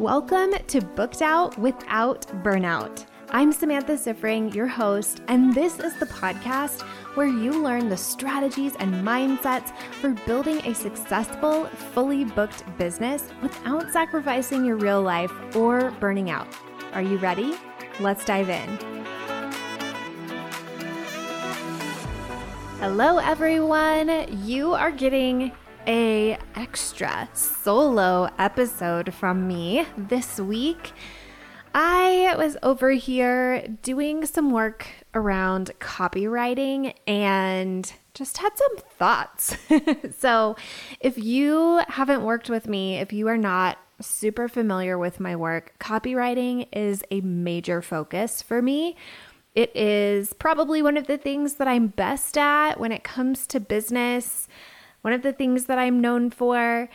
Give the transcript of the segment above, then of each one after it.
Welcome to Booked Out Without Burnout. I'm Samantha Siffring, your host, and this is the podcast where you learn the strategies and mindsets for building a successful, fully booked business without sacrificing your real life or burning out. Are you ready? Let's dive in. Hello everyone. You are getting a extra solo episode from me this week. I was over here doing some work around copywriting and just had some thoughts. so, if you haven't worked with me, if you are not super familiar with my work, copywriting is a major focus for me. It is probably one of the things that I'm best at when it comes to business. One of the things that I'm known for,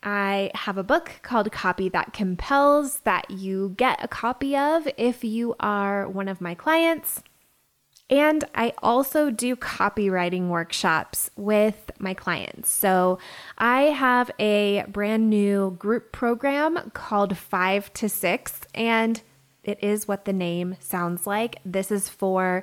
I have a book called Copy That Compels that you get a copy of if you are one of my clients. And I also do copywriting workshops with my clients. So I have a brand new group program called Five to Six, and it is what the name sounds like. This is for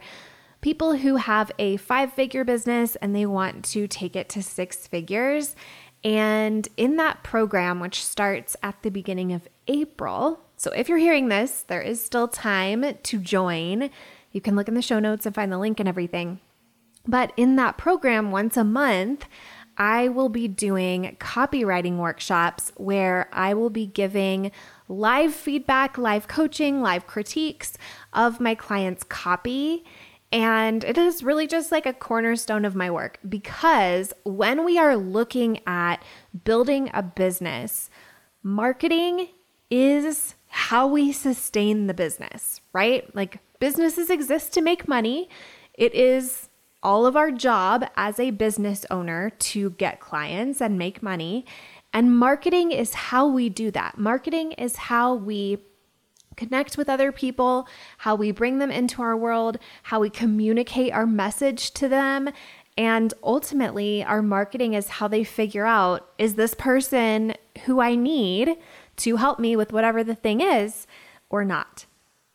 people who have a five figure business and they want to take it to six figures. And in that program, which starts at the beginning of April, so if you're hearing this, there is still time to join. You can look in the show notes and find the link and everything. But in that program, once a month, I will be doing copywriting workshops where I will be giving live feedback, live coaching, live critiques of my clients' copy and it is really just like a cornerstone of my work because when we are looking at building a business, marketing is how we sustain the business, right? Like businesses exist to make money. It is all of our job as a business owner to get clients and make money. And marketing is how we do that. Marketing is how we connect with other people, how we bring them into our world, how we communicate our message to them. And ultimately, our marketing is how they figure out is this person who I need to help me with whatever the thing is or not?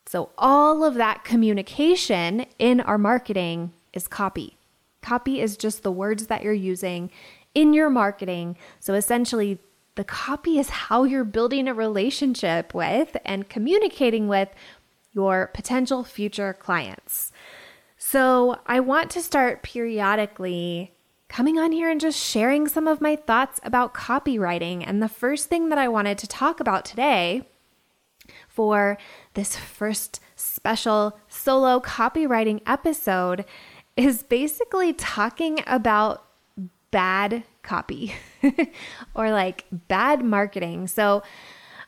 So, all of that communication in our marketing is copy. Copy is just the words that you're using in your marketing. So, essentially, the copy is how you're building a relationship with and communicating with your potential future clients. So, I want to start periodically coming on here and just sharing some of my thoughts about copywriting. And the first thing that I wanted to talk about today for this first special solo copywriting episode is basically talking about bad copy or like bad marketing. So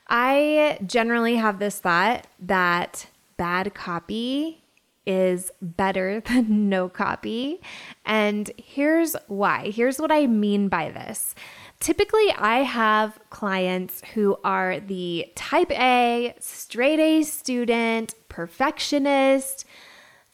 I generally have this thought that bad copy is better than no copy. And here's why. Here's what I mean by this. Typically, I have clients who are the type A, straight A student, perfectionist,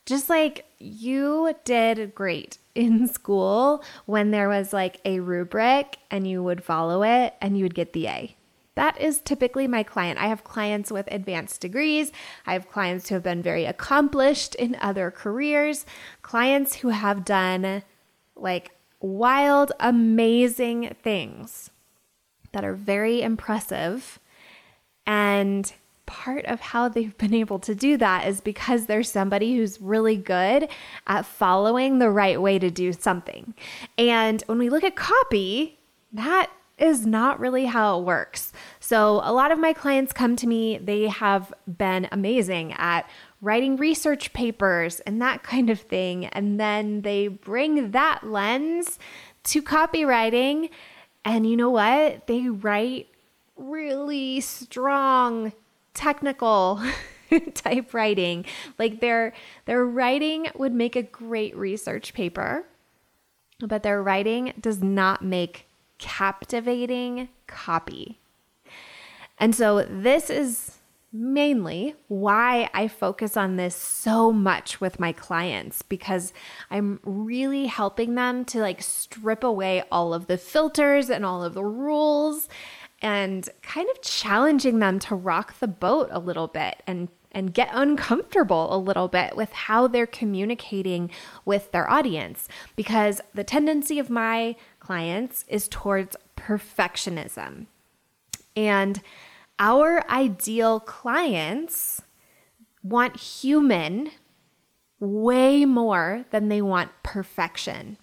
just like you did great in school when there was like a rubric and you would follow it and you would get the A. That is typically my client. I have clients with advanced degrees. I have clients who have been very accomplished in other careers, clients who have done like wild, amazing things that are very impressive. And part of how they've been able to do that is because there's somebody who's really good at following the right way to do something. And when we look at copy, that is not really how it works. So, a lot of my clients come to me, they have been amazing at writing research papers and that kind of thing. And then they bring that lens to copywriting. And you know what? They write really strong technical type writing. Like their their writing would make a great research paper, but their writing does not make captivating copy. And so this is mainly why I focus on this so much with my clients because I'm really helping them to like strip away all of the filters and all of the rules and kind of challenging them to rock the boat a little bit and and get uncomfortable a little bit with how they're communicating with their audience because the tendency of my clients is towards perfectionism. And our ideal clients want human way more than they want perfection.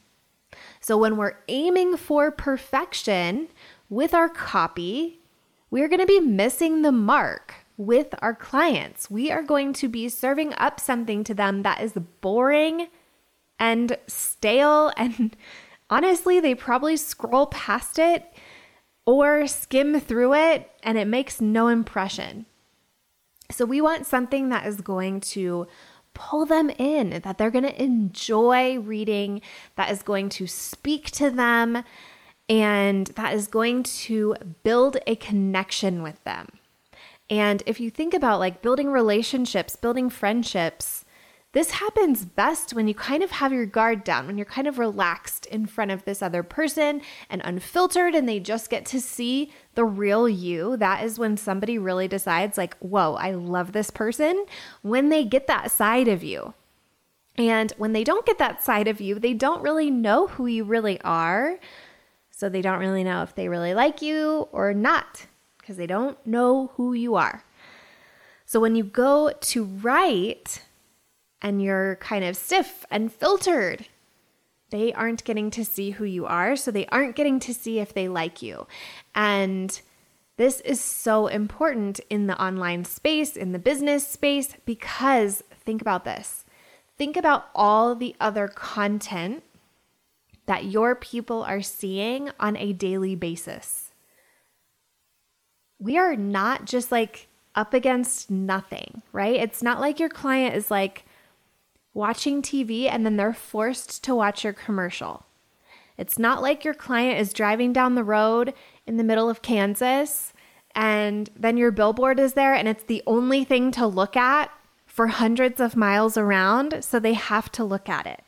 So when we're aiming for perfection with our copy, we're going to be missing the mark with our clients. We are going to be serving up something to them that is boring and stale. And honestly, they probably scroll past it or skim through it and it makes no impression. So we want something that is going to pull them in, that they're going to enjoy reading, that is going to speak to them, and that is going to build a connection with them. And if you think about like building relationships, building friendships, this happens best when you kind of have your guard down, when you're kind of relaxed in front of this other person and unfiltered, and they just get to see the real you. That is when somebody really decides, like, whoa, I love this person, when they get that side of you. And when they don't get that side of you, they don't really know who you really are. So they don't really know if they really like you or not because they don't know who you are. So when you go to write and you're kind of stiff and filtered, they aren't getting to see who you are. So they aren't getting to see if they like you. And this is so important in the online space, in the business space, because think about this. Think about all the other content that your people are seeing on a daily basis we are not just like up against nothing, right? It's not like your client is like watching TV and then they're forced to watch your commercial. It's not like your client is driving down the road in the middle of Kansas and then your billboard is there and it's the only thing to look at for hundreds of miles around, so they have to look at it.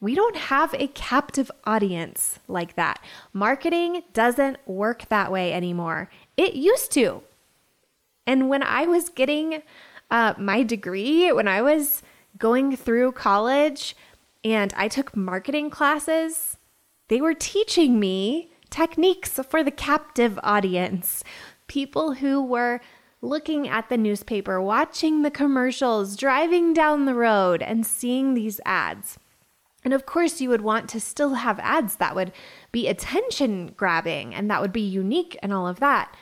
We don't have a captive audience like that. Marketing doesn't work that way anymore. It used to. And when I was getting uh, my degree, when I was going through college and I took marketing classes, they were teaching me techniques for the captive audience. People who were looking at the newspaper, watching the commercials, driving down the road, and seeing these ads. And of course, you would want to still have ads that would be attention grabbing and that would be unique and all of that.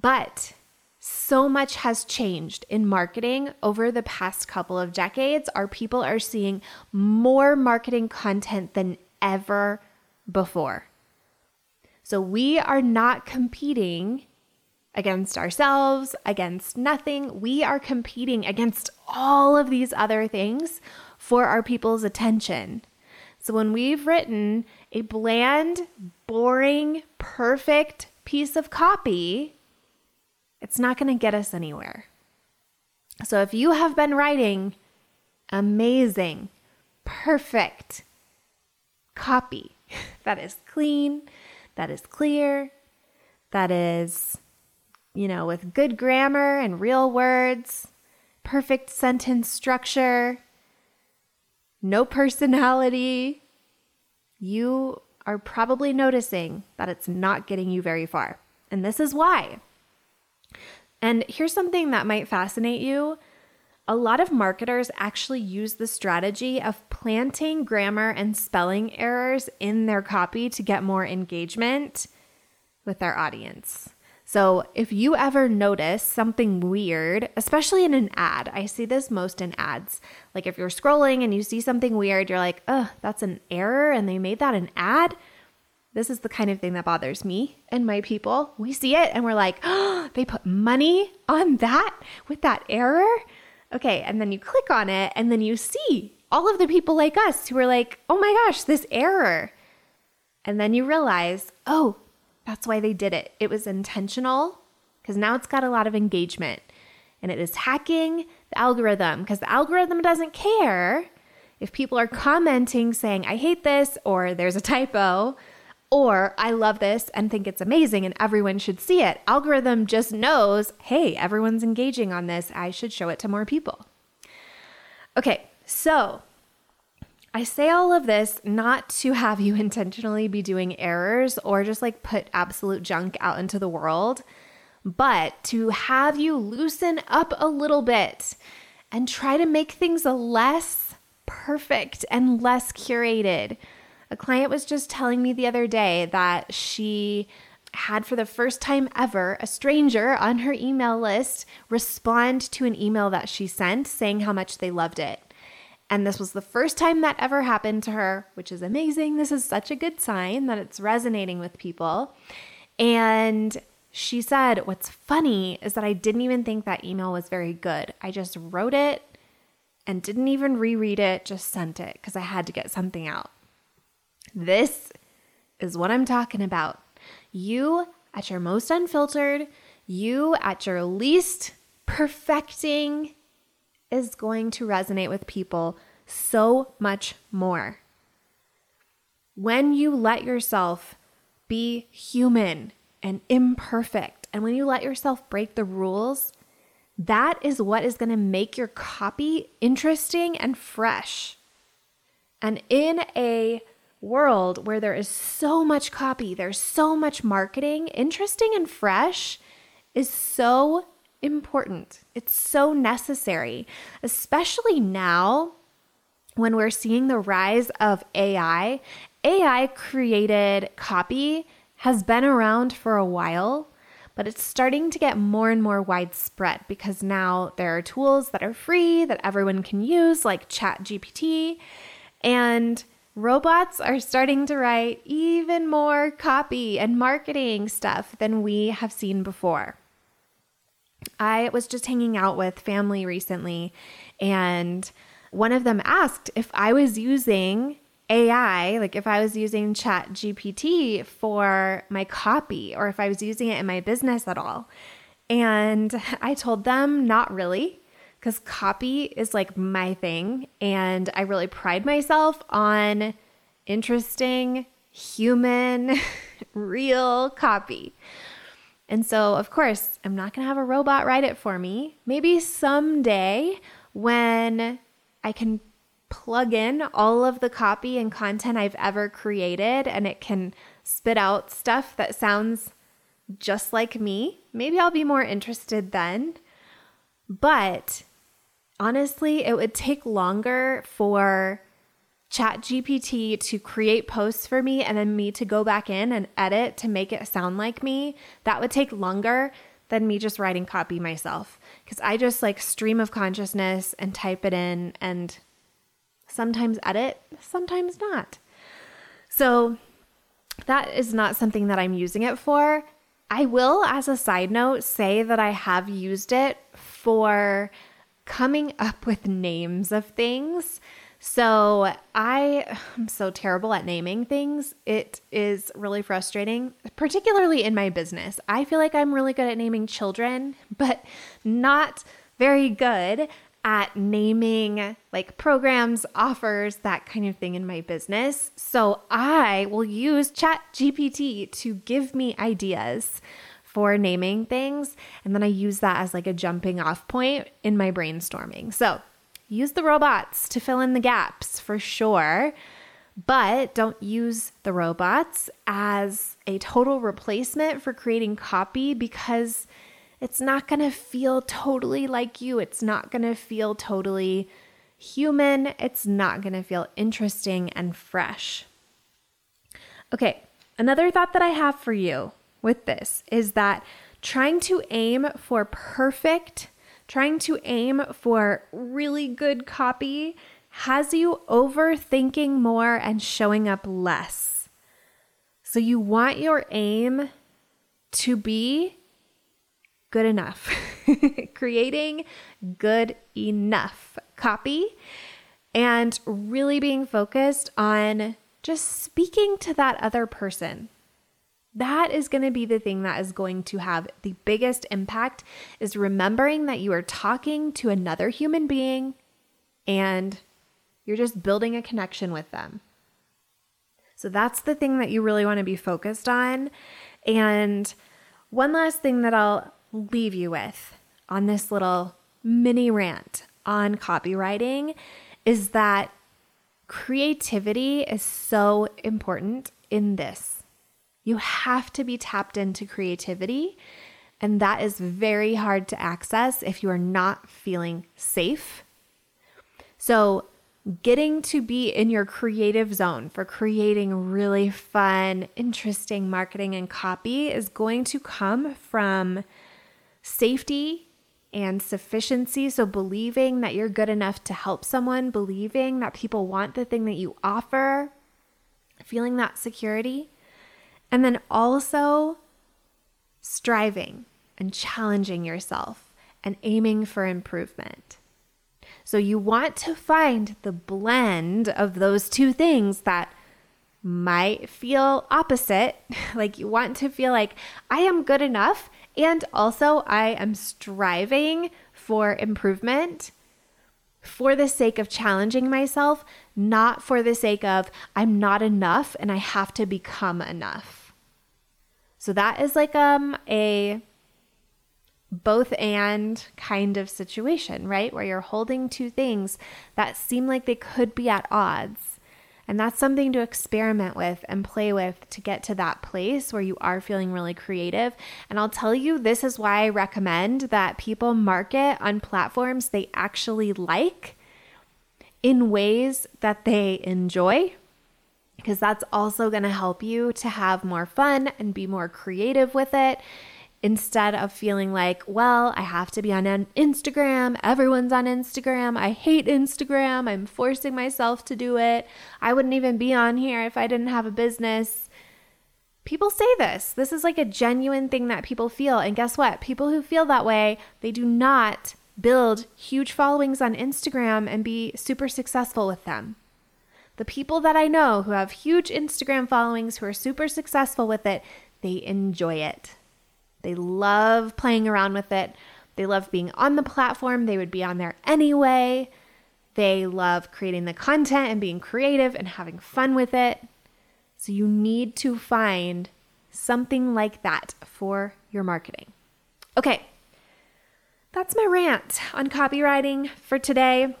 But so much has changed in marketing over the past couple of decades. Our people are seeing more marketing content than ever before. So we are not competing against ourselves, against nothing. We are competing against all of these other things for our people's attention. So when we've written a bland, boring, perfect piece of copy, it's not going to get us anywhere. So if you have been writing amazing, perfect copy that is clean, that is clear, that is, you know, with good grammar and real words, perfect sentence structure, no personality, you are probably noticing that it's not getting you very far. And this is why. And here's something that might fascinate you. A lot of marketers actually use the strategy of planting grammar and spelling errors in their copy to get more engagement with their audience. So, if you ever notice something weird, especially in an ad, I see this most in ads. Like if you're scrolling and you see something weird, you're like, oh, that's an error and they made that an ad. This is the kind of thing that bothers me and my people. We see it and we're like, oh, they put money on that with that error. Okay. And then you click on it and then you see all of the people like us who are like, oh my gosh, this error. And then you realize, oh, that's why they did it. It was intentional because now it's got a lot of engagement and it is hacking the algorithm because the algorithm doesn't care if people are commenting saying, I hate this or there's a typo. Or I love this and think it's amazing and everyone should see it. Algorithm just knows, hey, everyone's engaging on this. I should show it to more people. Okay, so I say all of this not to have you intentionally be doing errors or just like put absolute junk out into the world, but to have you loosen up a little bit and try to make things less perfect and less curated a client was just telling me the other day that she had for the first time ever a stranger on her email list respond to an email that she sent saying how much they loved it. And this was the first time that ever happened to her, which is amazing. This is such a good sign that it's resonating with people. And she said, What's funny is that I didn't even think that email was very good. I just wrote it and didn't even reread it, just sent it because I had to get something out. This is what I'm talking about. You at your most unfiltered, you at your least perfecting is going to resonate with people so much more. When you let yourself be human and imperfect, and when you let yourself break the rules, that is what is going to make your copy interesting and fresh. And in a world where there is so much copy, there's so much marketing, interesting and fresh is so important. It's so necessary, especially now when we're seeing the rise of AI. AI created copy has been around for a while, but it's starting to get more and more widespread because now there are tools that are free that everyone can use, like ChatGPT. And robots are starting to write even more copy and marketing stuff than we have seen before. I was just hanging out with family recently, and one of them asked if I was using AI, like if I was using Chat GPT for my copy or if I was using it in my business at all. And I told them not really because copy is like my thing. And I really pride myself on interesting, human, real copy. And so, of course, I'm not going to have a robot write it for me. Maybe someday when I can plug in all of the copy and content I've ever created and it can spit out stuff that sounds just like me, maybe I'll be more interested then. But honestly, it would take longer for Chat GPT to create posts for me and then me to go back in and edit to make it sound like me. That would take longer than me just writing copy myself because I just like stream of consciousness and type it in and sometimes edit, sometimes not. So that is not something that I'm using it for. I will, as a side note, say that I have used it for coming up with names of things. So I am so terrible at naming things. It is really frustrating, particularly in my business. I feel like I'm really good at naming children, but not very good at naming like programs, offers, that kind of thing in my business. So I will use Chat GPT to give me ideas for naming things. And then I use that as like a jumping off point in my brainstorming. So use the robots to fill in the gaps for sure, but don't use the robots as a total replacement for creating copy because it's not going to feel totally like you. It's not going to feel totally human. It's not going to feel interesting and fresh. Okay, another thought that I have for you with this is that trying to aim for perfect, trying to aim for really good copy has you overthinking more and showing up less. So you want your aim to be good enough, creating good enough copy, and really being focused on just speaking to that other person that is going to be the thing that is going to have the biggest impact is remembering that you are talking to another human being and you're just building a connection with them. So that's the thing that you really want to be focused on. And one last thing that I'll leave you with on this little mini rant on copywriting is that creativity is so important in this. You have to be tapped into creativity, and that is very hard to access if you are not feeling safe. So, getting to be in your creative zone for creating really fun, interesting marketing and copy is going to come from safety and sufficiency. So, believing that you're good enough to help someone, believing that people want the thing that you offer, feeling that security. And then also striving and challenging yourself and aiming for improvement. So, you want to find the blend of those two things that might feel opposite. like, you want to feel like I am good enough and also, I am striving for improvement for the sake of challenging myself, not for the sake of I'm not enough and I have to become enough. So that is like um a both and kind of situation, right? Where you're holding two things that seem like they could be at odds. And that's something to experiment with and play with to get to that place where you are feeling really creative. And I'll tell you, this is why I recommend that people market on platforms they actually like in ways that they enjoy because that's also going to help you to have more fun and be more creative with it instead of feeling like, well, I have to be on Instagram. Everyone's on Instagram. I hate Instagram. I'm forcing myself to do it. I wouldn't even be on here if I didn't have a business. People say this. This is like a genuine thing that people feel. And guess what? People who feel that way, they do not build huge followings on Instagram and be super successful with them. The people that I know who have huge Instagram followings, who are super successful with it, they enjoy it. They love playing around with it. They love being on the platform. They would be on there anyway. They love creating the content and being creative and having fun with it. So you need to find something like that for your marketing. Okay, that's my rant on copywriting for today.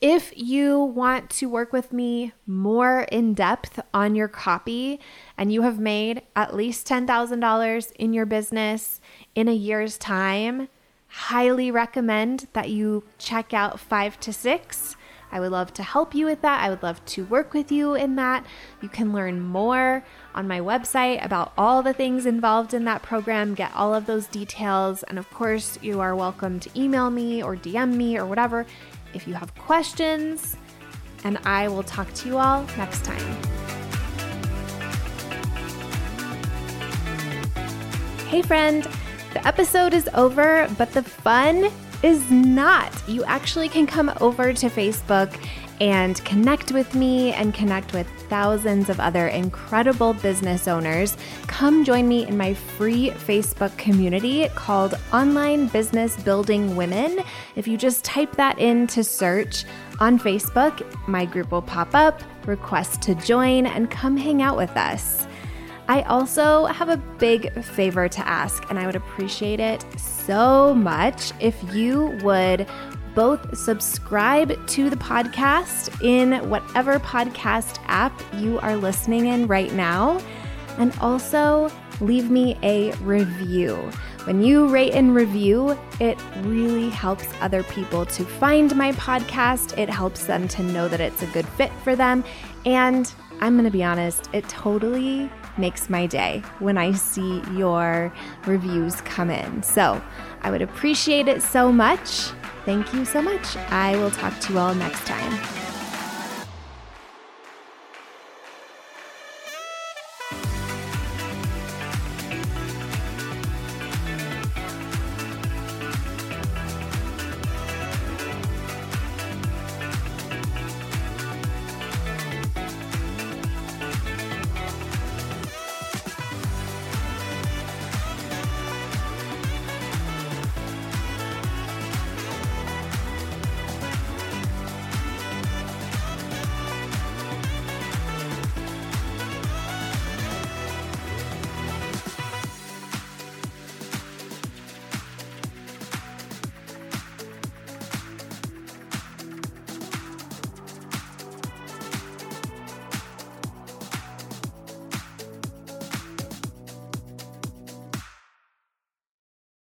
If you want to work with me more in depth on your copy and you have made at least $10,000 in your business in a year's time, highly recommend that you check out 5 to 6. I would love to help you with that. I would love to work with you in that. You can learn more on my website about all the things involved in that program, get all of those details. And of course, you are welcome to email me or DM me or whatever if you have questions, and I will talk to you all next time. Hey, friend, the episode is over, but the fun is not. You actually can come over to Facebook and connect with me and connect with thousands of other incredible business owners. Come join me in my free Facebook community called Online Business Building Women. If you just type that into search on Facebook, my group will pop up, request to join, and come hang out with us. I also have a big favor to ask, and I would appreciate it so much if you would both subscribe to the podcast in whatever podcast app you are listening in right now, and also leave me a review. When you rate and review, it really helps other people to find my podcast. It helps them to know that it's a good fit for them. And I'm going to be honest, it totally makes my day when I see your reviews come in. So I would appreciate it so much. Thank you so much. I will talk to you all next time.